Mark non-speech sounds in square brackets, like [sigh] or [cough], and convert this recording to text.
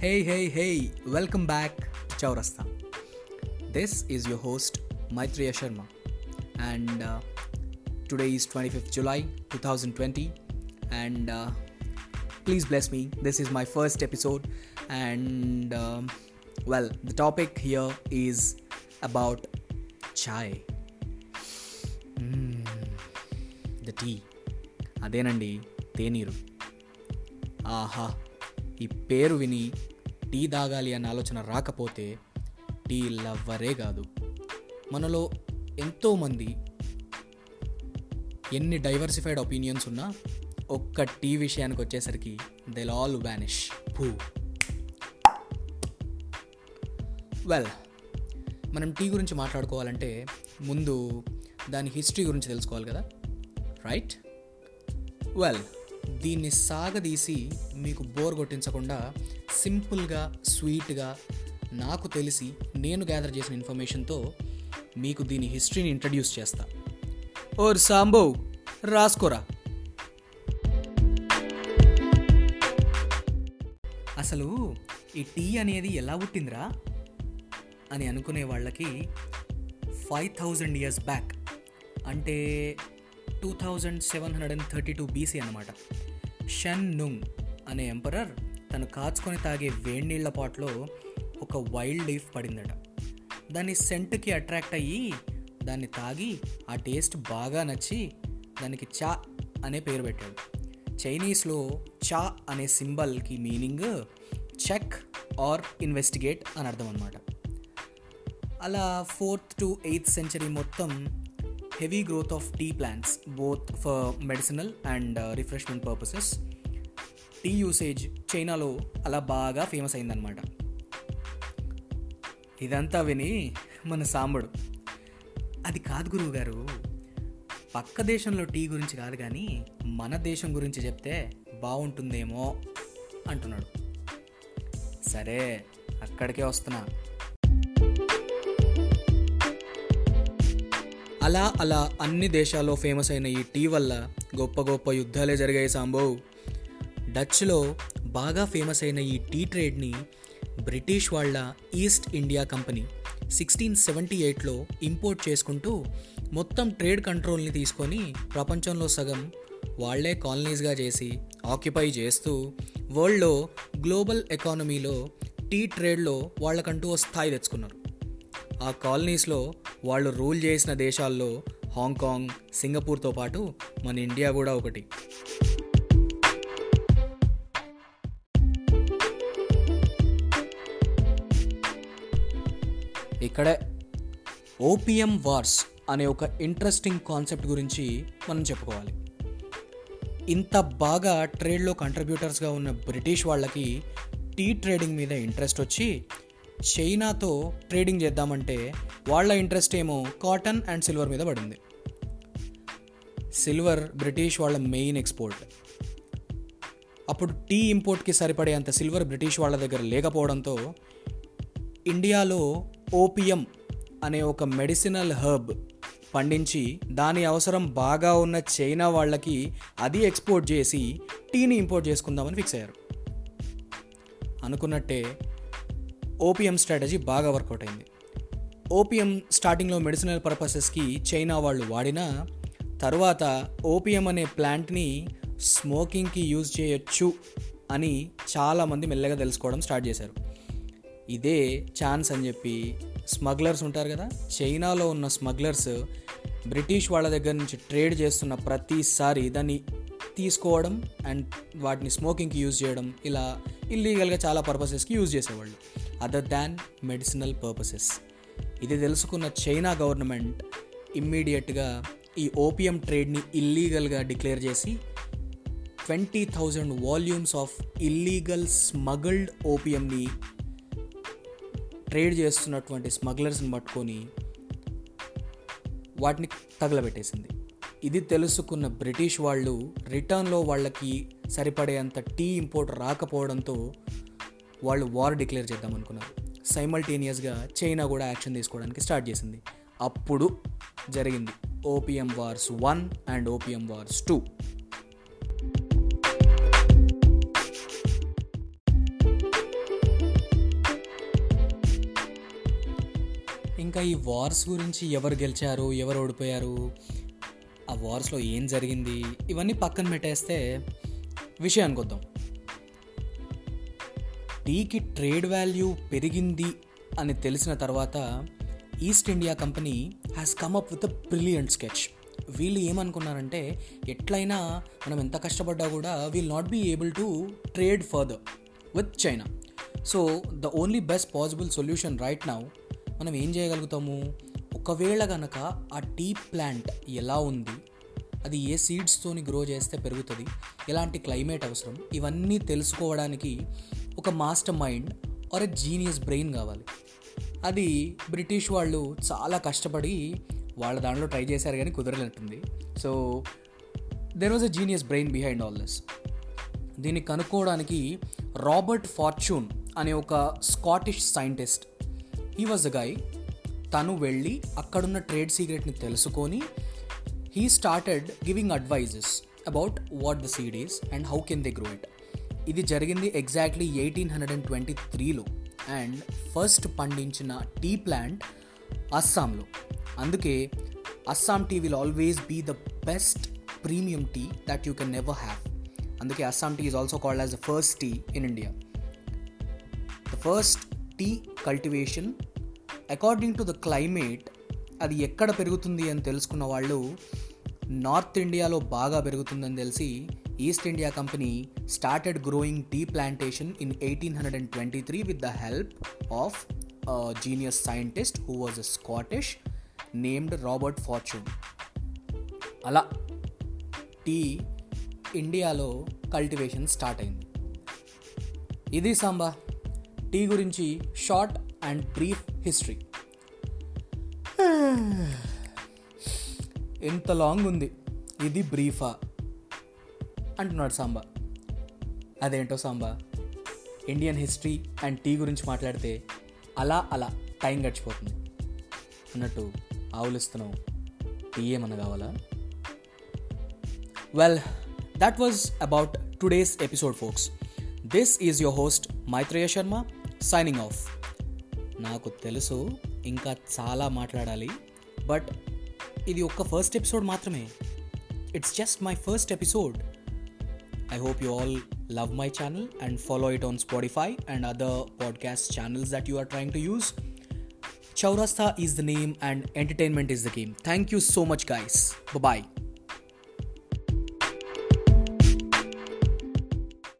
Hey, hey, hey, welcome back to Chaurasta. This is your host, Maitreya Sharma, and uh, today is 25th July 2020. And uh, please bless me, this is my first episode, and um, well, the topic here is about chai. The tea అదేనండి తేనీరు ఆహా ఈ పేరు విని tea తాగాలి అన్న ఆలోచన రాకపోతే టీ లవ్వరే కాదు. మనలో ఎంతోమంది ఎన్ని డైవర్సిఫైడ్ ఒపీనియన్స్ ఉన్నా ఒక్క టీ విషయానికి వచ్చేసరికి దెల్ ఆల్ వ్యానిష్ భూ. వెల్ మనం టీ గురించి మాట్లాడుకోవాలంటే ముందు దాని హిస్టరీ గురించి తెలుసుకోవాలి కదా? రైట్ వెల్ దీన్ని సాగదీసి మీకు బోర్ కొట్టించకుండా సింపుల్గా స్వీట్గా నాకు తెలిసి నేను గ్యాదర్ చేసిన ఇన్ఫర్మేషన్తో మీకు దీని హిస్టరీని ఇంట్రడ్యూస్ చేస్తా. ఓర్ సాంబో రాసుకోరా. అసలు ఈ టీ అనేది ఎలా పుట్టిందిరా? అని అనుకునే వాళ్ళకి ఫైవ్ థౌజండ్ ఇయర్స్ బ్యాక్ అంటే two thousand seven hundred and thirty two BC అనమాట షన్ నుంగ్ అనే ఎంపరర్ తను కాచుకొని తాగే వేడినీళ్ళ పాట్లో ఒక వైల్డ్ లీఫ్ పడిందట. దాని సెంట్కి అట్రాక్ట్ అయ్యి దాన్ని తాగి ఆ టేస్ట్ బాగా నచ్చి దానికి చా అనే పేరు పెట్టాడు. చైనీస్లో చా అనే సింబల్కి మీనింగ్ చెక్ ఆర్ ఇన్వెస్టిగేట్ అని అర్థం అనమాట అలా ఫోర్త్ టు ఎయిత్ సెంచరీ మొత్తం heavy growth of tea plants both for medicinal and uh, refreshment purposes. Tea usage చైనాలో అలా బాగా ఫేమస్ అయిందనమాట ఇదంతా విని మన సాంబడు. అది కాదు గురువు గారు పక్క దేశంలో టీ గురించి కాదు కానీ మన దేశం గురించి చెప్తే బాగుంటుందేమో అంటున్నాడు. సరే అక్కడికే వస్తున్నా. అలా అలా అన్ని దేశాల్లో ఫేమస్ అయిన ఈ టీ వల్ల గొప్ప గొప్ప యుద్ధాలే జరిగాయి సాంబో. డచ్లో బాగా ఫేమస్ అయిన ఈ టీ ట్రేడ్ని బ్రిటిష్ వాళ్ళ East India Company sixteen seventy ఎయిట్లో ఇంపోర్ట్ చేసుకుంటూ మొత్తం ట్రేడ్ కంట్రోల్ని తీసుకొని ప్రపంచంలో సగం వాళ్ళే కాలనీస్గా చేసి ఆక్యుపై చేస్తూ వరల్డ్లో గ్లోబల్ ఎకానమీలో టీ ట్రేడ్లో వాళ్ళకంటూ ఓ స్థాయి తెచ్చుకున్నారు. ఆ కాలనీస్లో వాళ్ళు రూల్ చేసిన దేశాల్లో హాంకాంగ్ సింగపూర్తో పాటు మన ఇండియా కూడా ఒకటి. ఇక్కడే. ఓపిఎం వార్స్ అనే ఒక ఇంట్రెస్టింగ్ కాన్సెప్ట్ గురించి మనం చెప్పుకోవాలి. ఇంత బాగా ట్రేడ్లో కంట్రిబ్యూటర్స్గా ఉన్న బ్రిటిష్ వాళ్ళకి టీ ట్రేడింగ్ మీద ఇంట్రెస్ట్ వచ్చి చైనాతో ట్రేడింగ్ చేద్దామంటే వాళ్ళ ఇంట్రెస్ట్ ఏమో కాటన్ అండ్ సిల్వర్ మీద పడింది. సిల్వర్ బ్రిటిష్ వాళ్ళ మెయిన్ ఎక్స్పోర్ట్. అప్పుడు టీ ఇంపోర్ట్కి సరిపడే అంత సిల్వర్ బ్రిటిష్ వాళ్ళ దగ్గర లేకపోవడంతో ఇండియాలో ఓపియం అనే ఒక మెడిసినల్ హర్బ్ పండించి దాని అవసరం బాగా ఉన్న చైనా వాళ్ళకి అది ఎక్స్పోర్ట్ చేసి టీని ఇంపోర్ట్ చేసుకుందామని ఫిక్స్ అయ్యారు. అనుకున్నట్టే ఓపిఎం స్ట్రాటజీ బాగా వర్కౌట్ అయింది. ఓపిఎం స్టార్టింగ్లో మెడిసినల్ పర్పసెస్కి చైనా వాళ్ళు వాడినా తర్వాత ఓపిఎం అనే ప్లాంట్ని స్మోకింగ్కి యూజ్ చేయొచ్చు అని చాలామంది మెల్లగా తెలుసుకోవడం స్టార్ట్ చేశారు. ఇదే ఛాన్స్ అని చెప్పి స్మగ్లర్స్ ఉంటారు కదా చైనాలో ఉన్న స్మగ్లర్స్ బ్రిటిష్ వాళ్ళ దగ్గర నుంచి ట్రేడ్ చేస్తున్న ప్రతిసారి దాన్ని తీసుకోవడం అండ్ వాటిని స్మోకింగ్కి యూజ్ చేయడం ఇలా ఇల్లీగల్గా చాలా పర్పసెస్కి యూజ్ చేసేవాళ్ళు. Other than medicinal purposes. ఇది తెలుసుకున్న చైనా గవర్నమెంట్ ఇమ్మీడియట్గా ఈ ఓపియం ట్రేడ్ని ఇల్లీగల్గా డిక్లేర్ చేసి twenty thousand volumes of illegal smuggled ఓపియంని trade చేస్తున్నటువంటి స్మగ్లర్స్ని పట్టుకొని వాటిని తగలబెట్టేసింది. ఇది తెలుసుకున్న బ్రిటిష్ వాళ్ళు రిటర్న్లో వాళ్ళకి సరిపడేంత టీ ఇంపోర్ట్ రాకపోవడంతో వాళ్ళు వార్ డిక్లేర్ చేద్దాం అనుకున్నారు. సైమల్టేనియస్గా చైనా కూడా యాక్షన్ తీసుకోవడానికి స్టార్ట్ చేసింది. అప్పుడు జరిగింది. Opium wars one and opium wars two. ఇంకా ఈ వార్స్ గురించి ఎవరు గెలిచారు ఎవరు ఓడిపోయారు ఆ వార్స్లో ఏం జరిగింది ఇవన్నీ పక్కన పెట్టేస్తే విషయానికి వద్దాం టీకి ట్రేడ్ వాల్యూ పెరిగింది అని తెలిసిన తర్వాత East India Company has come up with a brilliant sketch వీళ్ళు ఏమనుకున్నారంటే ఎట్లయినా మనం ఎంత కష్టపడ్డా కూడా we'll not be able to trade further with China so the only best possible solution right now మనం ఏం చేయగలుగుతాము? ఒకవేళ గనక ఆ టీ ప్లాంట్ ఎలా ఉంది? అది ఏ సీడ్స్తోని గ్రో చేస్తే పెరుగుతుంది? ఎలాంటి క్లైమేట్ అవసరం? ఇవన్నీ తెలుసుకోవడానికి ఒక mastermind or a genius brain కావాలి. అది బ్రిటిష్ వాళ్ళు చాలా కష్టపడి వాళ్ళ దాంట్లో ట్రై చేశారు కానీ కుదరలేటుంది so there was a genius brain behind all this దీన్ని కనుక్కోవడానికి రాబర్ట్ ఫార్చ్యూన్ అనే ఒక Scottish scientist he was a guy. తను వెళ్ళి అక్కడున్న ట్రేడ్ సీక్రెట్ని తెలుసుకొని he started giving advises about what the seed is and how can they grow it ఇది జరిగింది exactly eighteen hundred and twenty త్రీలో అండ్ ఫస్ట్ పండించిన టీ ప్లాంట్ అస్సాంలో. అందుకే Assam tea will always be the best premium tea that you can never have అందుకే Assam tea is also called as the first tea in India the first tea cultivation according to the climate అది ఎక్కడ పెరుగుతుంది అని తెలుసుకున్న వాళ్ళు north ఇండియాలో బాగా పెరుగుతుందని తెలిసి East India Company started growing tea plantation in eighteen hundred and twenty three with the help of genius scientist who was a Scottish named Robert Fortune అలా టీ ఇండియాలో కల్టివేషన్ స్టార్ట్ అయింది. ఇది సాంబా టీ గురించి short and brief history. [sighs] ఎంత long ఉంది. ఇది బ్రీఫా. అంటున్నాడు సాంబా. అదేంటో Samba? Indian history and tea గురించి మాట్లాడితే అలా అలా టైం గడిచిపోతుంది. అన్నట్టు ఆవులిస్తున్నావు. టీ ఏమన్నా కావాలా? Well that was about today's episode folks this is your host Maitreya Sharma signing off నాకు తెలుసు ఇంకా చాలా మాట్లాడాలి. బట్ ఇది ఒక్క ఫస్ట్ ఎపిసోడ్ మాత్రమే. It's just my first episode I hope you all love my channel and follow it on Spotify and other podcast channels that are trying to use Chowrasta is the name and entertainment is the game thank you so much guys bye